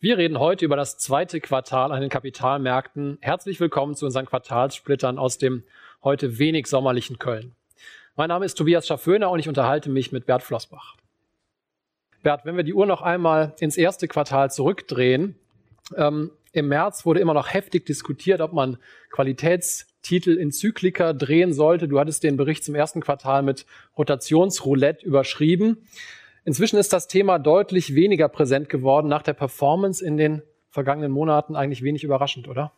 Wir reden heute über das zweite Quartal an den Kapitalmärkten. Herzlich willkommen zu unseren Quartalssplittern aus dem heute wenig sommerlichen Köln. Mein Name ist Tobias Schafföner und ich unterhalte mich mit Bert Flossbach. Bert, wenn wir die Uhr noch einmal ins erste Quartal zurückdrehen, ähm, im März wurde immer noch heftig diskutiert, ob man Qualitätstitel in Zyklika drehen sollte. Du hattest den Bericht zum ersten Quartal mit Rotationsroulette überschrieben. Inzwischen ist das Thema deutlich weniger präsent geworden nach der Performance in den vergangenen Monaten. Eigentlich wenig überraschend, oder?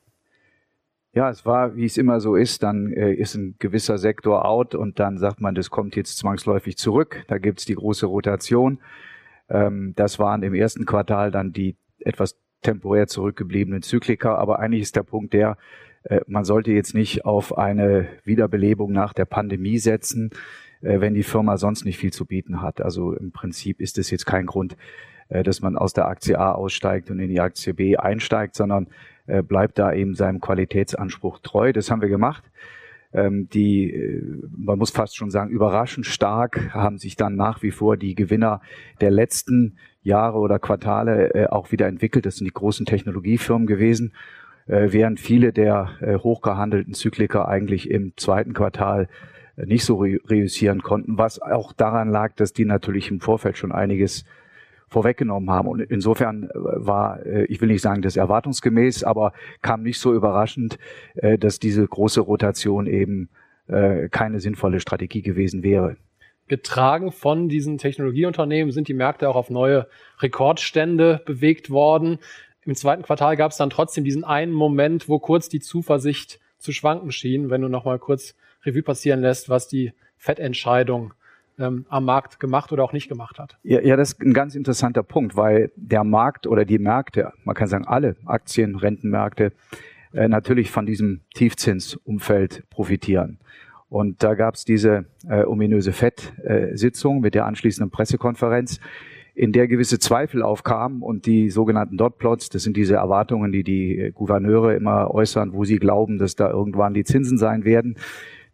Ja, es war, wie es immer so ist, dann äh, ist ein gewisser Sektor out und dann sagt man, das kommt jetzt zwangsläufig zurück. Da gibt's die große Rotation. Ähm, das waren im ersten Quartal dann die etwas temporär zurückgebliebenen Zyklika. Aber eigentlich ist der Punkt der, äh, man sollte jetzt nicht auf eine Wiederbelebung nach der Pandemie setzen. Äh, wenn die Firma sonst nicht viel zu bieten hat. Also im Prinzip ist es jetzt kein Grund, äh, dass man aus der Aktie A aussteigt und in die Aktie B einsteigt, sondern äh, bleibt da eben seinem Qualitätsanspruch treu. Das haben wir gemacht. Ähm, die, man muss fast schon sagen, überraschend stark haben sich dann nach wie vor die Gewinner der letzten Jahre oder Quartale auch wieder entwickelt. Das sind die großen Technologiefirmen gewesen während viele der hochgehandelten Zykliker eigentlich im zweiten Quartal nicht so reüssieren konnten, was auch daran lag, dass die natürlich im Vorfeld schon einiges vorweggenommen haben. Und insofern äh, war, äh, ich will nicht sagen, das erwartungsgemäß, aber kam nicht so überraschend, äh, dass diese große Rotation eben keine sinnvolle Strategie gewesen wäre. Getragen von diesen Technologieunternehmen sind die Märkte auch auf neue Rekordstände bewegt worden. Im zweiten Quartal gab es dann trotzdem diesen einen Moment, wo kurz die Zuversicht zu schwanken schien. Wenn du noch mal kurz Revue passieren lässt, was die Fettentscheidung ähm, am Markt gemacht oder auch nicht gemacht hat. Ja, ja, das ist ein ganz interessanter Punkt, weil der Markt oder die Märkte, man kann sagen alle Aktien, Rentenmärkte, äh, natürlich von diesem Tiefzinsumfeld profitieren. Und da gab es diese äh, ominöse FED-Sitzung äh, mit der anschließenden Pressekonferenz, in der gewisse Zweifel aufkamen und die sogenannten Dotplots, das sind diese Erwartungen, die die äh, Gouverneure immer äußern, wo sie glauben, dass da irgendwann die Zinsen sein werden,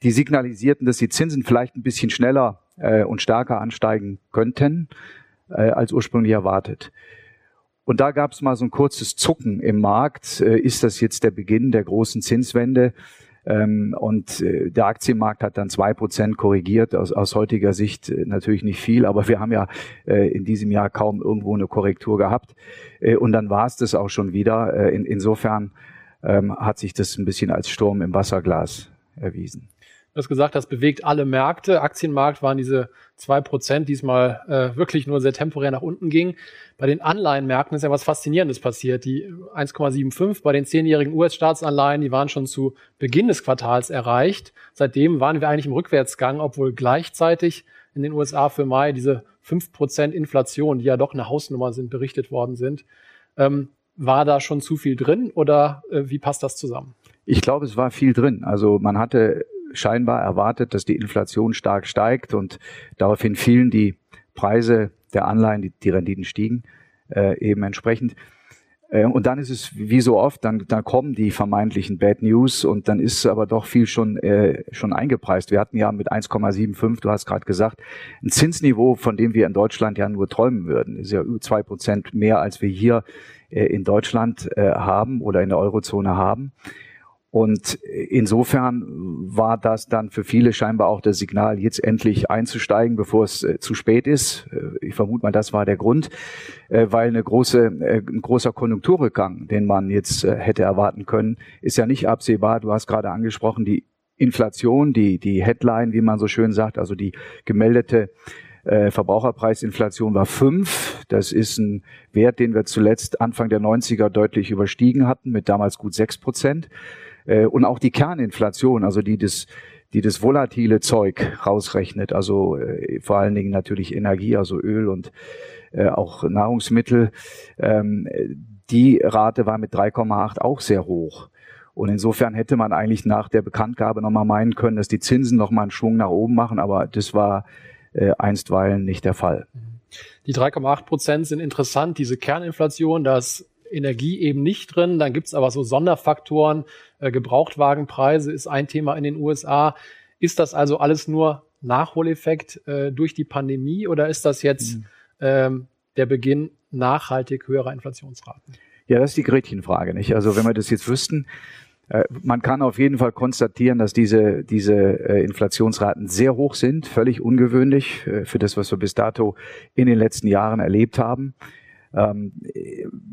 die signalisierten, dass die Zinsen vielleicht ein bisschen schneller äh, und stärker ansteigen könnten äh, als ursprünglich erwartet. Und da gab es mal so ein kurzes Zucken im Markt. Äh, ist das jetzt der Beginn der großen Zinswende? Ähm, und äh, der Aktienmarkt hat dann zwei Prozent korrigiert. Aus, aus heutiger Sicht äh, natürlich nicht viel, aber wir haben ja äh, in diesem Jahr kaum irgendwo eine Korrektur gehabt. Äh, und dann war es das auch schon wieder. Äh, in, insofern ähm, hat sich das ein bisschen als Sturm im Wasserglas erwiesen. Du hast gesagt, das bewegt alle Märkte. Aktienmarkt waren diese zwei Prozent, diesmal äh, wirklich nur sehr temporär nach unten ging. Bei den Anleihenmärkten ist ja was Faszinierendes passiert. Die 1,75 bei den zehnjährigen US-Staatsanleihen, die waren schon zu Beginn des Quartals erreicht. Seitdem waren wir eigentlich im Rückwärtsgang, obwohl gleichzeitig in den USA für Mai diese fünf Prozent Inflation, die ja doch eine Hausnummer sind, berichtet worden sind. Ähm, war da schon zu viel drin oder äh, wie passt das zusammen? Ich glaube, es war viel drin. Also man hatte scheinbar erwartet, dass die Inflation stark steigt und daraufhin fielen die Preise der Anleihen, die, die Renditen stiegen äh, eben entsprechend. Äh, und dann ist es wie so oft, dann, dann kommen die vermeintlichen Bad News und dann ist aber doch viel schon, äh, schon eingepreist. Wir hatten ja mit 1,75, du hast gerade gesagt, ein Zinsniveau, von dem wir in Deutschland ja nur träumen würden. Das ist ja über zwei Prozent mehr, als wir hier äh, in Deutschland äh, haben oder in der Eurozone haben. Und insofern war das dann für viele scheinbar auch das Signal, jetzt endlich einzusteigen, bevor es äh, zu spät ist. Äh, ich vermute mal, das war der Grund, äh, weil eine große, ein großer Konjunkturrückgang, den man jetzt hätte erwarten können, ist ja nicht absehbar. Du hast gerade angesprochen, die Inflation, die, die Headline, wie man so schön sagt, also die gemeldete Verbraucherpreisinflation war fünf. Das ist ein Wert, den wir zuletzt Anfang der 90er deutlich überstiegen hatten, mit damals gut sechs Prozent. Äh, und auch die Kerninflation, also die das die das volatile Zeug rausrechnet, also äh, vor allen Dingen natürlich Energie, also Öl und äh, auch Nahrungsmittel. Ähm, die Rate war mit 3,8 auch sehr hoch. Und insofern hätte man eigentlich nach der Bekanntgabe nochmal meinen können, dass die Zinsen nochmal einen Schwung nach oben machen, aber das war äh, einstweilen nicht der Fall. Die 3,8 Prozent sind interessant. Diese Kerninflation, das Energie eben nicht drin. Dann gibt's aber so Sonderfaktoren. Äh, Gebrauchtwagenpreise ist ein Thema in den USA. Ist das also alles nur Nachholeffekt äh, durch die Pandemie oder ist das jetzt mhm. ähm, der Beginn nachhaltig höherer Inflationsraten? Ja, das ist die Gretchenfrage, nicht? Also wenn wir das jetzt wüssten, äh, man kann auf jeden Fall konstatieren, dass diese, diese Inflationsraten sehr hoch sind, völlig ungewöhnlich für das, was wir bis dato in den letzten Jahren erlebt haben. Ähm,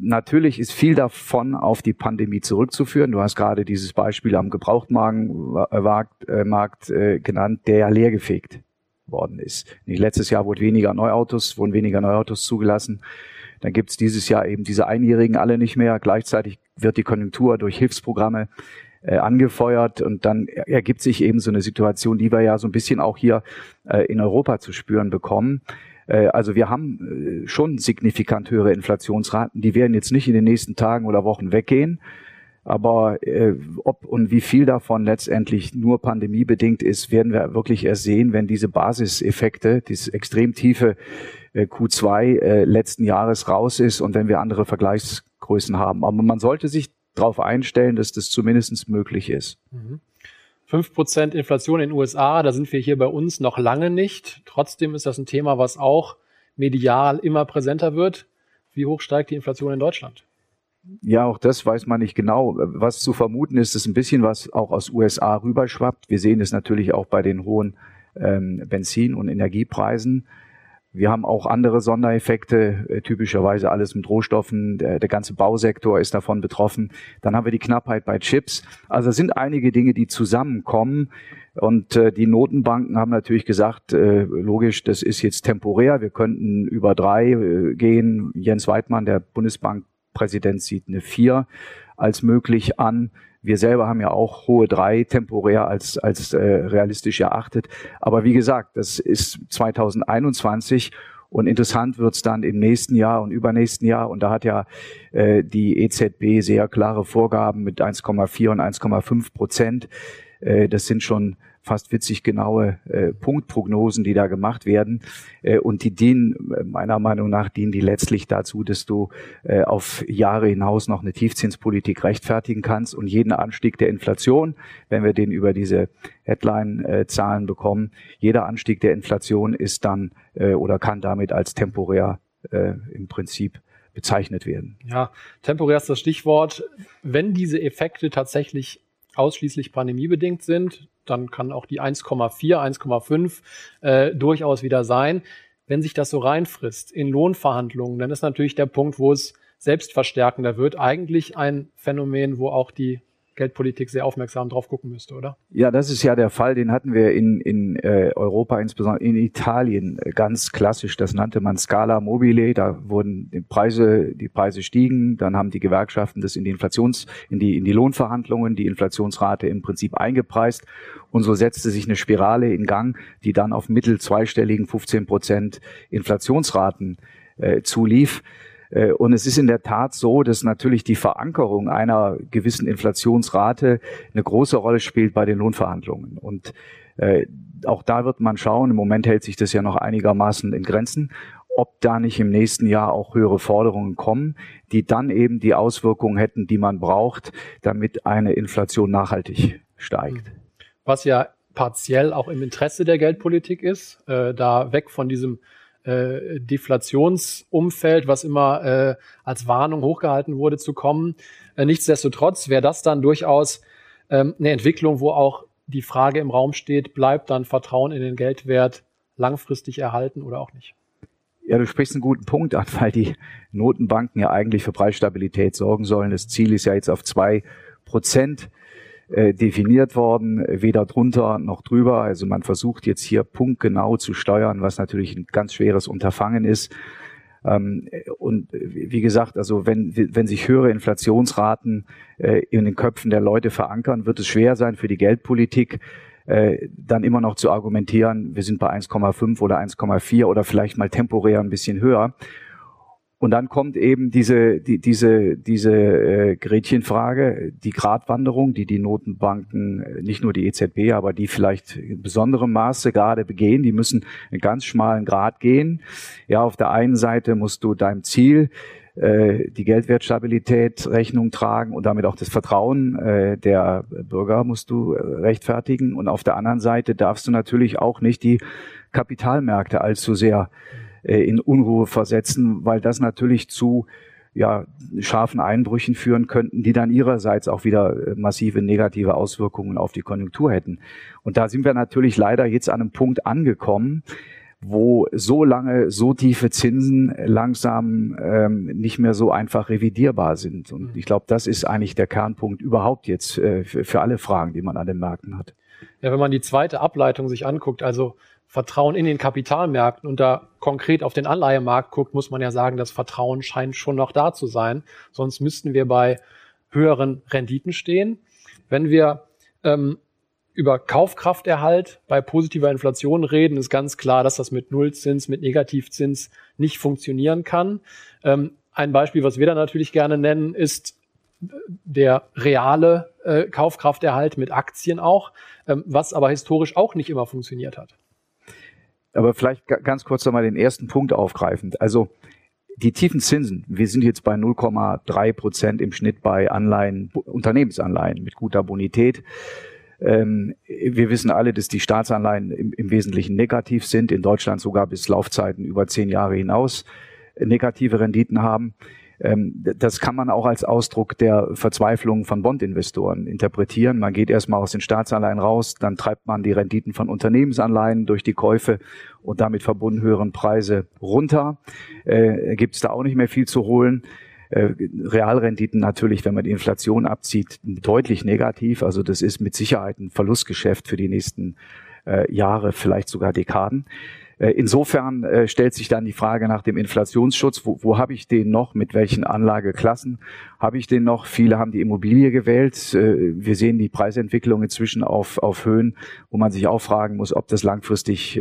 natürlich ist viel davon auf die Pandemie zurückzuführen. Du hast gerade dieses Beispiel am Gebrauchtmarkt äh, Markt, äh, genannt, der ja leergefegt worden ist. Nicht letztes Jahr wurde weniger Neuautos, wurden weniger Neuautos zugelassen. Dann gibt es dieses Jahr eben diese Einjährigen alle nicht mehr. Gleichzeitig wird die Konjunktur durch Hilfsprogramme äh, angefeuert und dann ergibt sich eben so eine Situation, die wir ja so ein bisschen auch hier äh, in Europa zu spüren bekommen. Äh, also wir haben äh, schon signifikant höhere Inflationsraten. Die werden jetzt nicht in den nächsten Tagen oder Wochen weggehen. Aber äh, ob und wie viel davon letztendlich nur pandemiebedingt ist, werden wir wirklich erst sehen, wenn diese Basiseffekte, dieses extrem tiefe äh, Q2 äh, letzten Jahres raus ist und wenn wir andere Vergleichsgrößen haben. Aber man sollte sich darauf einstellen, dass das zumindest möglich ist. Mhm. 5% Inflation in den USA, da sind wir hier bei uns noch lange nicht. Trotzdem ist das ein Thema, was auch medial immer präsenter wird. Wie hoch steigt die Inflation in Deutschland? Ja, auch das weiß man nicht genau. Was zu vermuten ist, ist ein bisschen was auch aus USA rüberschwappt. Wir sehen es natürlich auch bei den hohen ähm, Benzin- und Energiepreisen. Wir haben auch andere Sondereffekte, äh, typischerweise alles mit Rohstoffen. Der, der, ganze Bausektor ist davon betroffen. Dann haben wir die Knappheit bei Chips. Also es sind einige Dinge, die zusammenkommen. Und äh, die Notenbanken haben natürlich gesagt, äh, logisch, das ist jetzt temporär. Wir könnten über drei äh, gehen. Jens Weidmann, der Bundesbankpräsident, sieht eine vier als möglich an. Wir selber haben ja auch hohe drei temporär als, als äh, realistisch erachtet. Aber wie gesagt, das ist 2021 und interessant wird's dann im nächsten Jahr und übernächsten Jahr. Und da hat ja äh, die EZB sehr klare Vorgaben mit 1,4 und 1,5 Prozent. Äh, das sind schon fast witzig genaue äh, Punktprognosen, die da gemacht werden. Äh, und die dienen, äh, meiner Meinung nach, dienen die letztlich dazu, dass du äh, auf Jahre hinaus noch eine Tiefzinspolitik rechtfertigen kannst und jeden Anstieg der Inflation, wenn wir den über diese Headline-Zahlen bekommen, jeder Anstieg der Inflation ist dann äh, oder kann damit als temporär äh, im Prinzip bezeichnet werden. Ja, temporär ist das Stichwort. Wenn diese Effekte tatsächlich ausschließlich pandemiebedingt sind, dann kann auch die 1,4, 1,5 äh, durchaus wieder sein. Wenn sich das so reinfrisst in Lohnverhandlungen, dann ist natürlich der Punkt, wo es selbstverstärkender wird, eigentlich ein Phänomen, wo auch die Geldpolitik sehr aufmerksam drauf gucken müsste, oder? Ja, das ist ja der Fall, den hatten wir in, in äh, Europa, insbesondere in Italien, äh, ganz klassisch. Das nannte man Scala Mobile. Da wurden die Preise, die Preise stiegen, dann haben die Gewerkschaften das in die Inflations, in die, in die Lohnverhandlungen, die Inflationsrate im Prinzip eingepreist. Und so setzte sich eine Spirale in Gang, die dann auf mittel zweistelligen 15 Prozent Inflationsraten äh, zulief. Äh, und es ist in der Tat so, dass natürlich die Verankerung einer gewissen Inflationsrate eine große Rolle spielt bei den Lohnverhandlungen. Und äh, auch da wird man schauen, im Moment hält sich das ja noch einigermaßen in Grenzen, ob da nicht im nächsten Jahr auch höhere Forderungen kommen, die dann eben die Auswirkungen hätten, die man braucht, damit eine Inflation nachhaltig steigt. Was ja partiell auch im Interesse der Geldpolitik ist, äh, da weg von diesem äh, Deflationsumfeld, was immer äh, als Warnung hochgehalten wurde, zu kommen. Äh, nichtsdestotrotz wäre das dann durchaus ähm, eine Entwicklung, wo auch die Frage im Raum steht, bleibt dann Vertrauen in den Geldwert langfristig erhalten oder auch nicht? Ja, du sprichst einen guten Punkt an, weil die Notenbanken ja eigentlich für Preisstabilität sorgen sollen. Das Ziel ist ja jetzt auf zwei Prozent äh, definiert worden, weder drunter noch drüber. Also man versucht jetzt hier punktgenau zu steuern, was natürlich ein ganz schweres Unterfangen ist. Ähm, und wie gesagt, also wenn, wenn sich höhere Inflationsraten äh, in den Köpfen der Leute verankern, wird es schwer sein für die Geldpolitik, äh, dann immer noch zu argumentieren, wir sind bei 1,5 oder 1,4 oder vielleicht mal temporär ein bisschen höher. Und dann kommt eben diese, die, diese, diese äh, Gretchenfrage, die Gratwanderung, die die Notenbanken, äh, nicht nur die EZB, aber die vielleicht in besonderem Maße gerade begehen. Die müssen einen ganz schmalen Grad gehen. Ja, auf der einen Seite musst du deinem Ziel äh, die Geldwertstabilität Rechnung tragen und damit auch das Vertrauen äh, der Bürger musst du äh, rechtfertigen. Und auf der anderen Seite darfst du natürlich auch nicht die Kapitalmärkte allzu sehr äh, in Unruhe versetzen, weil das natürlich zu ja, scharfen Einbrüchen führen könnten, die dann ihrerseits auch wieder äh, massive negative Auswirkungen auf die Konjunktur hätten. Und da sind wir natürlich leider jetzt an einem Punkt angekommen, wo so lange so tiefe Zinsen langsam ähm, nicht mehr so einfach revidierbar sind. Und mhm. ich glaube, das ist eigentlich der Kernpunkt überhaupt jetzt äh, für, für alle Fragen, die man an den Märkten hat. Ja, wenn man die zweite Ableitung sich anguckt, also Vertrauen in den Kapitalmärkten und da konkret auf den Anleihemarkt guckt, muss man ja sagen, das Vertrauen scheint schon noch da zu sein. Sonst müssten wir bei höheren Renditen stehen. Wenn wir ähm, über Kaufkrafterhalt bei positiver Inflation reden, ist ganz klar, dass das mit Nullzins, mit Negativzins nicht funktionieren kann. Ähm, ein Beispiel, was wir da natürlich gerne nennen, ist der reale äh, Kaufkrafterhalt mit Aktien auch, ähm, was aber historisch auch nicht immer funktioniert hat. Aber vielleicht ganz kurz nochmal den ersten Punkt aufgreifend. Also die tiefen Zinsen, wir sind jetzt bei 0,3 Prozent im Schnitt bei Anleihen, Unternehmensanleihen mit guter Bonität. Ähm, wir wissen alle, dass die Staatsanleihen im, im, Wesentlichen negativ sind, in Deutschland sogar bis Laufzeiten über zehn Jahre hinaus negative Renditen haben. Ähm, das kann man auch als Ausdruck der Verzweiflung von Bondinvestoren interpretieren. Man geht erstmal aus den Staatsanleihen raus, dann treibt man die Renditen von Unternehmensanleihen durch die Käufe und damit verbunden höheren Preise runter. Äh, Gibt es da auch nicht mehr viel zu holen. Äh, Realrenditen natürlich, wenn man die Inflation abzieht, deutlich negativ. Also das ist mit Sicherheit ein Verlustgeschäft für die nächsten äh, Jahre, vielleicht sogar Dekaden. Äh, insofern äh, stellt sich dann die Frage nach dem Inflationsschutz. Wo, wo habe ich den noch? Mit welchen Anlageklassen habe ich den noch? Viele haben die Immobilie gewählt. Äh, wir sehen die Preisentwicklung inzwischen auf, auf Höhen, wo man sich auch fragen muss, ob das langfristig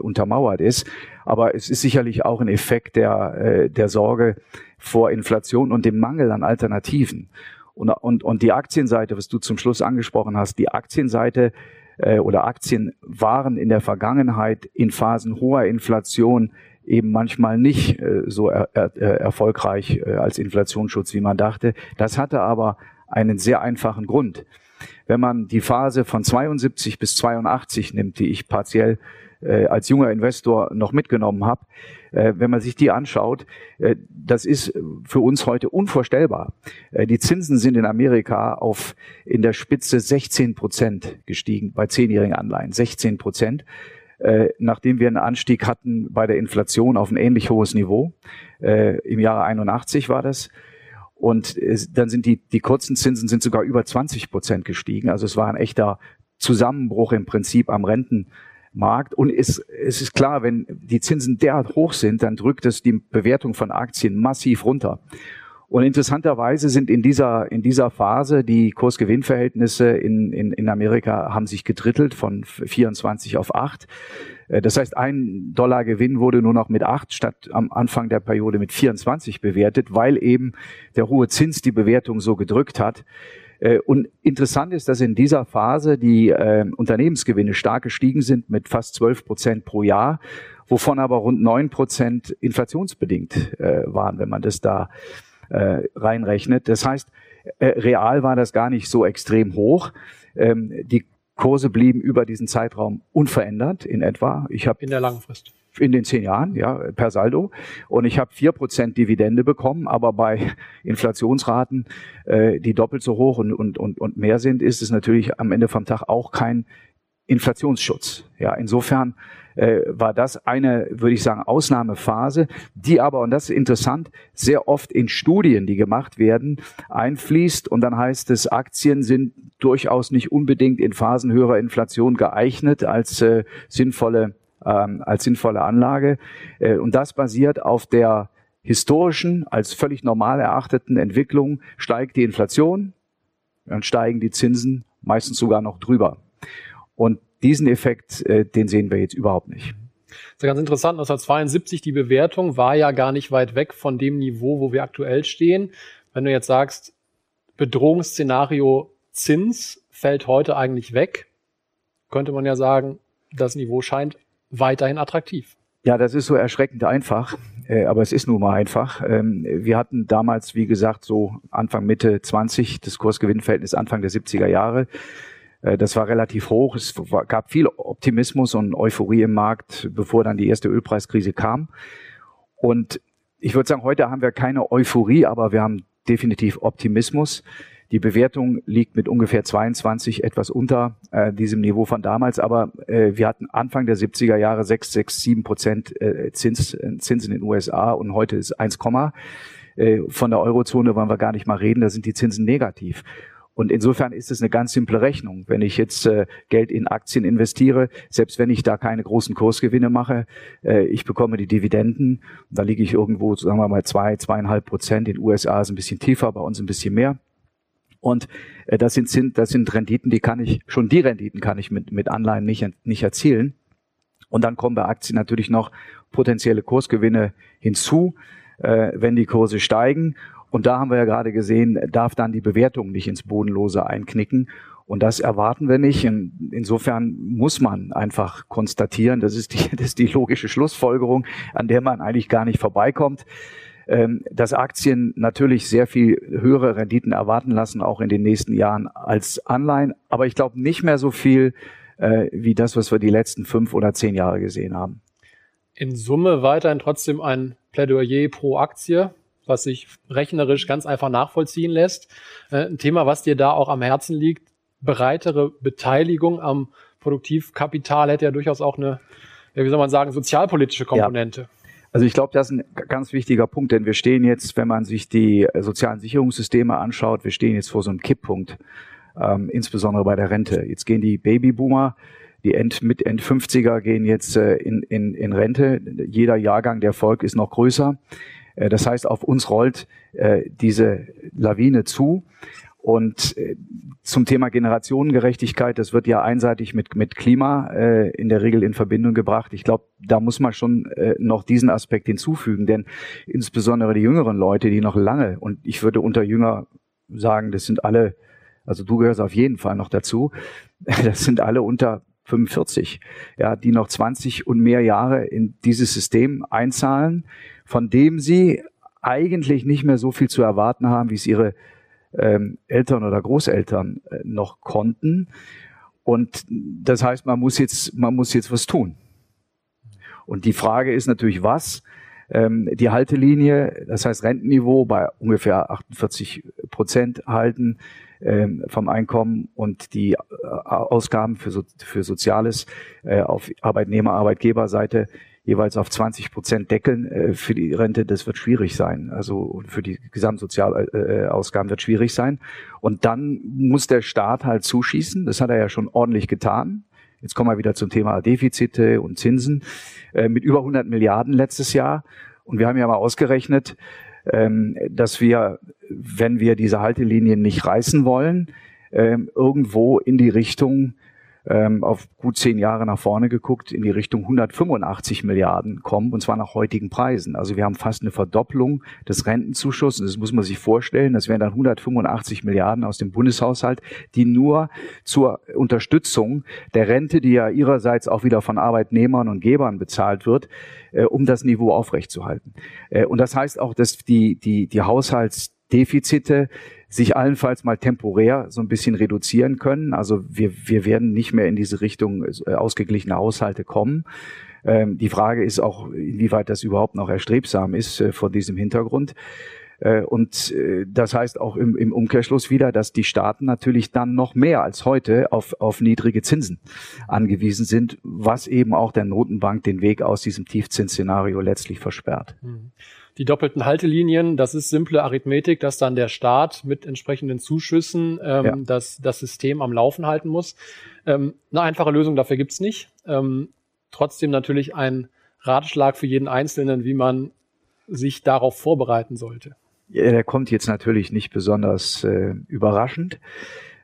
untermauert ist. Aber es ist sicherlich auch ein Effekt der, der Sorge vor Inflation und dem Mangel an Alternativen. Und, und, und die Aktienseite, was du zum Schluss angesprochen hast, die Aktienseite äh, oder Aktien waren in der Vergangenheit in Phasen hoher Inflation eben manchmal nicht äh, so er, er, erfolgreich äh, als Inflationsschutz, wie man dachte. Das hatte aber einen sehr einfachen Grund. Wenn man die Phase von 72 bis 82 nimmt, die ich partiell äh, als junger Investor noch mitgenommen habe, äh, wenn man sich die anschaut, äh, das ist für uns heute unvorstellbar. Äh, die Zinsen sind in Amerika auf in der Spitze 16 Prozent gestiegen bei zehnjährigen Anleihen, 16 Prozent. Äh, nachdem wir einen Anstieg hatten bei der Inflation auf ein ähnlich hohes Niveau. Äh, Im Jahre 81 war das. Und dann sind die, die kurzen Zinsen sind sogar über 20 Prozent gestiegen. Also es war ein echter Zusammenbruch im Prinzip am Renten, Markt. Und es, es ist klar, wenn die Zinsen derart hoch sind, dann drückt es die Bewertung von Aktien massiv runter. Und interessanterweise sind in dieser, in dieser Phase die Kursgewinnverhältnisse in, in, in Amerika haben sich gedrittelt von 24 auf 8. Äh, das heißt, ein Dollar Gewinn wurde nur noch mit 8 statt am Anfang der Periode mit 24 bewertet, weil eben der hohe Zins die Bewertung so gedrückt hat. Äh, und interessant ist, dass in dieser Phase die äh, Unternehmensgewinne stark gestiegen sind mit fast 12 Prozent pro Jahr, wovon aber rund 9 Prozent inflationsbedingt äh, waren, wenn man das da äh, reinrechnet. Das heißt, äh, real war das gar nicht so extrem hoch. Ähm, die Kurse blieben über diesen Zeitraum unverändert in etwa. Ich habe in der Langfrist in den zehn Jahren, ja, per Saldo. Und ich habe vier Prozent Dividende bekommen, aber bei Inflationsraten, äh, die doppelt so hoch und, und, und, und mehr sind, ist es natürlich am Ende vom Tag auch kein Inflationsschutz. Ja, insofern äh, war das eine, würde ich sagen, Ausnahmephase, die aber, und das ist interessant, sehr oft in Studien, die gemacht werden, einfließt und dann heißt es, Aktien sind durchaus nicht unbedingt in Phasen höherer Inflation geeignet als äh, sinnvolle ähm, als sinnvolle Anlage. Äh, und das basiert auf der historischen, als völlig normal erachteten Entwicklung, steigt die Inflation, dann steigen die Zinsen meistens sogar noch drüber. Und diesen Effekt, äh, den sehen wir jetzt überhaupt nicht. Das ist ganz interessant. 1972, die Bewertung war ja gar nicht weit weg von dem Niveau, wo wir aktuell stehen. Wenn du jetzt sagst, Bedrohungsszenario Zins fällt heute eigentlich weg, könnte man ja sagen, das Niveau scheint weiterhin attraktiv. Ja, das ist so erschreckend einfach, äh, aber es ist nun mal einfach. Ähm, wir hatten damals, wie gesagt, so Anfang Mitte 20 das Kursgewinnverhältnis Anfang der 70er Jahre. Äh, das war relativ hoch. Es gab viel Optimismus und Euphorie im Markt, bevor dann die erste Ölpreiskrise kam. Und ich würde sagen, heute haben wir keine Euphorie, aber wir haben definitiv Optimismus. Die Bewertung liegt mit ungefähr 22 etwas unter äh, diesem Niveau von damals, aber äh, wir hatten Anfang der 70er Jahre 6, 6, 7 Prozent äh, Zins, äh, Zinsen in den USA und heute ist 1, äh, von der Eurozone wollen wir gar nicht mal reden, da sind die Zinsen negativ. Und insofern ist es eine ganz simple Rechnung. Wenn ich jetzt äh, Geld in Aktien investiere, selbst wenn ich da keine großen Kursgewinne mache, äh, ich bekomme die Dividenden. Da liege ich irgendwo, sagen wir mal, zwei, zweieinhalb Prozent. In den USA ist ein bisschen tiefer, bei uns ein bisschen mehr. Und äh, das, sind, sind, das sind Renditen, die kann ich, schon die Renditen kann ich mit, mit Anleihen nicht, nicht erzielen. Und dann kommen bei Aktien natürlich noch potenzielle Kursgewinne hinzu, äh, wenn die Kurse steigen. Und da haben wir ja gerade gesehen, darf dann die Bewertung nicht ins Bodenlose einknicken. Und das erwarten wir nicht. Insofern muss man einfach konstatieren, das ist die, das ist die logische Schlussfolgerung, an der man eigentlich gar nicht vorbeikommt, ähm, dass Aktien natürlich sehr viel höhere Renditen erwarten lassen, auch in den nächsten Jahren als Anleihen. Aber ich glaube nicht mehr so viel äh, wie das, was wir die letzten fünf oder zehn Jahre gesehen haben. In Summe weiterhin trotzdem ein Plädoyer pro Aktie was sich rechnerisch ganz einfach nachvollziehen lässt. Äh, ein Thema, was dir da auch am Herzen liegt, breitere Beteiligung am Produktivkapital hätte ja durchaus auch eine, wie soll man sagen, sozialpolitische Komponente. Ja. Also ich glaube, das ist ein ganz wichtiger Punkt, denn wir stehen jetzt, wenn man sich die äh, sozialen Sicherungssysteme anschaut, wir stehen jetzt vor so einem Kipppunkt, ähm, insbesondere bei der Rente. Jetzt gehen die Babyboomer, die End, mit End 50er gehen jetzt äh, in, in, in Rente. Jeder Jahrgang der Volk ist noch größer. Äh, das heißt, auf uns rollt äh, diese Lawine zu. Und äh, zum Thema Generationengerechtigkeit, das wird ja einseitig mit, mit Klima äh, in der Regel in Verbindung gebracht. Ich glaube, da muss man schon äh, noch diesen Aspekt hinzufügen, denn insbesondere die jüngeren Leute, die noch lange, und ich würde unter Jünger sagen, das sind alle, also du gehörst auf jeden Fall noch dazu, das sind alle unter 45, ja, die noch 20 und mehr Jahre in dieses System einzahlen von dem sie eigentlich nicht mehr so viel zu erwarten haben, wie es ihre ähm, Eltern oder Großeltern äh, noch konnten. Und das heißt, man muss jetzt, man muss jetzt was tun. Und die Frage ist natürlich, was? Ähm, die Haltelinie, das heißt Rentenniveau bei ungefähr 48 Prozent halten ähm, vom Einkommen und die äh, Ausgaben für, so, für Soziales äh, auf Arbeitnehmer, Arbeitgeberseite jeweils auf 20 Prozent deckeln äh, für die Rente, das wird schwierig sein. Also für die Gesamtsozialausgaben wird schwierig sein. Und dann muss der Staat halt zuschießen. Das hat er ja schon ordentlich getan. Jetzt kommen wir wieder zum Thema Defizite und Zinsen äh, mit über 100 Milliarden letztes Jahr. Und wir haben ja mal ausgerechnet, ähm, dass wir, wenn wir diese Haltelinien nicht reißen wollen, ähm, irgendwo in die Richtung ähm, auf gut zehn Jahre nach vorne geguckt, in die Richtung 185 Milliarden kommen, und zwar nach heutigen Preisen. Also wir haben fast eine Verdopplung des Rentenzuschusses. Das muss man sich vorstellen. Das wären dann 185 Milliarden aus dem Bundeshaushalt, die nur zur Unterstützung der Rente, die ja ihrerseits auch wieder von Arbeitnehmern und Gebern bezahlt wird, äh, um das Niveau aufrechtzuerhalten. Äh, und das heißt auch, dass die, die, die Haushaltsdefizite sich allenfalls mal temporär so ein bisschen reduzieren können. Also wir, wir werden nicht mehr in diese Richtung äh, ausgeglichene Haushalte kommen. Ähm, die Frage ist auch, inwieweit das überhaupt noch erstrebsam ist äh, vor diesem Hintergrund. Äh, und äh, das heißt auch im, im Umkehrschluss wieder, dass die Staaten natürlich dann noch mehr als heute auf, auf niedrige Zinsen angewiesen sind, was eben auch der Notenbank den Weg aus diesem Tiefzinsszenario letztlich versperrt. Mhm die doppelten Haltelinien, das ist simple Arithmetik, dass dann der Staat mit entsprechenden Zuschüssen ähm, ja. das, das System am Laufen halten muss. Ähm, eine einfache Lösung dafür gibt's nicht. Ähm, trotzdem natürlich ein Ratschlag für jeden Einzelnen, wie man sich darauf vorbereiten sollte. Ja, der kommt jetzt natürlich nicht besonders äh, überraschend.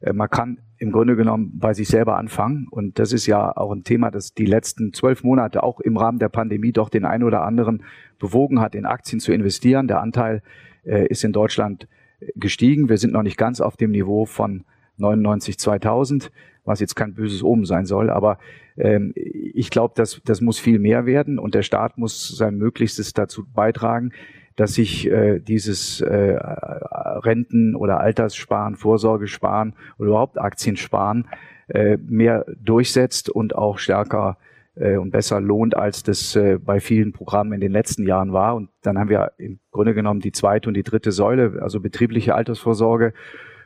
Äh, man kann im Grunde genommen bei sich selber anfangen. Und das ist ja auch ein Thema, das die letzten zwölf Monate auch im Rahmen der Pandemie doch den einen oder anderen bewogen hat, in Aktien zu investieren. Der Anteil äh, ist in Deutschland gestiegen. Wir sind noch nicht ganz auf dem Niveau von 99 2000, was jetzt kein böses Omen sein soll. Aber ähm, ich glaube, das, das muss viel mehr werden und der Staat muss sein Möglichstes dazu beitragen, dass sich äh, dieses äh, Renten- oder Alterssparen, Vorsorgesparen oder überhaupt Aktiensparen äh, mehr durchsetzt und auch stärker äh, und besser lohnt, als das äh, bei vielen Programmen in den letzten Jahren war. Und dann haben wir im Grunde genommen die zweite und die dritte Säule, also betriebliche Altersvorsorge,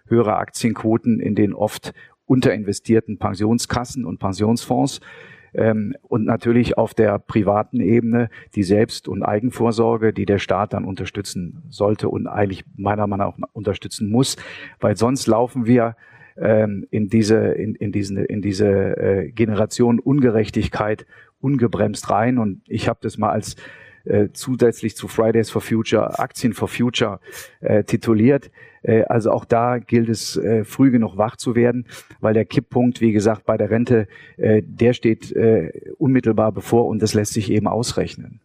höhere Aktienquoten in den oft unterinvestierten Pensionskassen und Pensionsfonds. Ähm, und natürlich auf der privaten Ebene die Selbst- und Eigenvorsorge, die der Staat dann unterstützen sollte und eigentlich meiner Meinung nach unterstützen muss, weil sonst laufen wir ähm, in diese, in, in diesen, in diese äh, Generation Ungerechtigkeit ungebremst rein. Und ich habe das mal als äh, zusätzlich zu Fridays for Future, Aktien for Future äh, tituliert. Äh, also auch da gilt es, äh, früh genug wach zu werden, weil der Kipppunkt, wie gesagt, bei der Rente, äh, der steht äh, unmittelbar bevor und das lässt sich eben ausrechnen.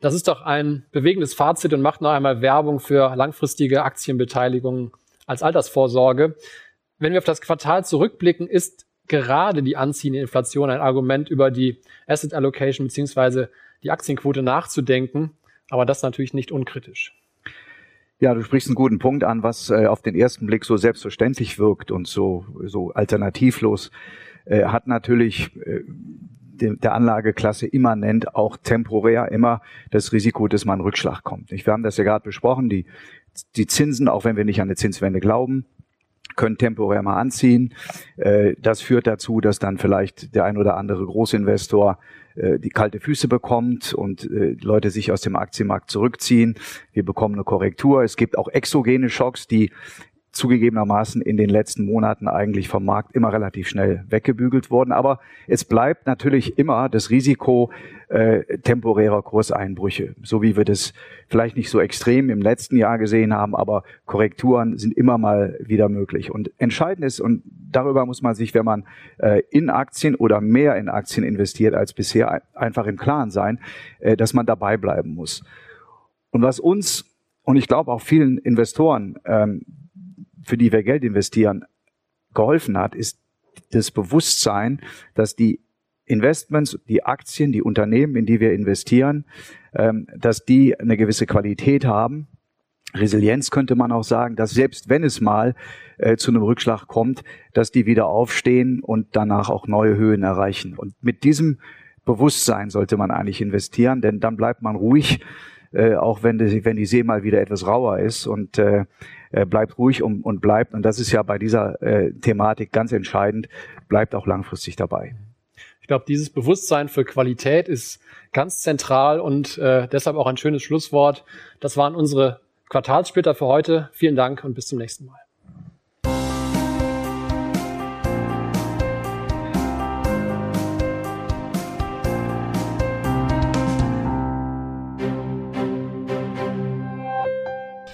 Das ist doch ein bewegendes Fazit und macht noch einmal Werbung für langfristige Aktienbeteiligungen als Altersvorsorge. Wenn wir auf das Quartal zurückblicken, ist gerade die anziehende Inflation ein Argument über die Asset Allocation beziehungsweise die Aktienquote nachzudenken, aber das natürlich nicht unkritisch. Ja, du sprichst einen guten Punkt an, was äh, auf den ersten Blick so selbstverständlich wirkt und so, so alternativlos, äh, hat natürlich äh, der Anlageklasse immanent auch temporär immer das Risiko, dass man Rückschlag kommt. Wir haben das ja gerade besprochen, die, die Zinsen, auch wenn wir nicht an eine Zinswende glauben, können temporär mal anziehen. Äh, das führt dazu, dass dann vielleicht der ein oder andere Großinvestor äh, die kalte Füße bekommt und äh, Leute sich aus dem Aktienmarkt zurückziehen. Wir bekommen eine Korrektur. Es gibt auch exogene Schocks, die zugegebenermaßen in den letzten Monaten eigentlich vom Markt immer relativ schnell weggebügelt wurden. Aber es bleibt natürlich immer das Risiko äh, temporärer Kurseinbrüche, so wie wir das vielleicht nicht so extrem im letzten Jahr gesehen haben, aber Korrekturen sind immer mal wieder möglich. Und entscheidend ist, und darüber muss man sich, wenn man äh, in Aktien oder mehr in Aktien investiert als bisher, einfach im Klaren sein, äh, dass man dabei bleiben muss. Und was uns und ich glaube auch vielen Investoren ähm, für die wir Geld investieren, geholfen hat, ist das Bewusstsein, dass die Investments, die Aktien, die Unternehmen, in die wir investieren, ähm, dass die eine gewisse Qualität haben. Resilienz könnte man auch sagen, dass selbst wenn es mal äh, zu einem Rückschlag kommt, dass die wieder aufstehen und danach auch neue Höhen erreichen. Und mit diesem Bewusstsein sollte man eigentlich investieren, denn dann bleibt man ruhig, äh, auch wenn die, wenn die See mal wieder etwas rauer ist und äh, bleibt ruhig und, und bleibt, und das ist ja bei dieser äh, Thematik ganz entscheidend, bleibt auch langfristig dabei. Ich glaube, dieses Bewusstsein für Qualität ist ganz zentral und äh, deshalb auch ein schönes Schlusswort. Das waren unsere Quartalssplitter für heute. Vielen Dank und bis zum nächsten Mal.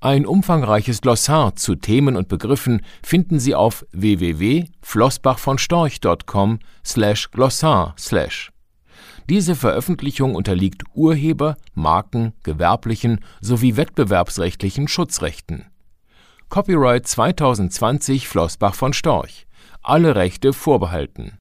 Ein umfangreiches Glossar zu Themen und Begriffen finden Sie auf www.flossbachvonstorch.com/glossar/. Diese Veröffentlichung unterliegt Urheber-, Marken-, gewerblichen sowie wettbewerbsrechtlichen Schutzrechten. Copyright 2020 Flossbach von Storch. Alle Rechte vorbehalten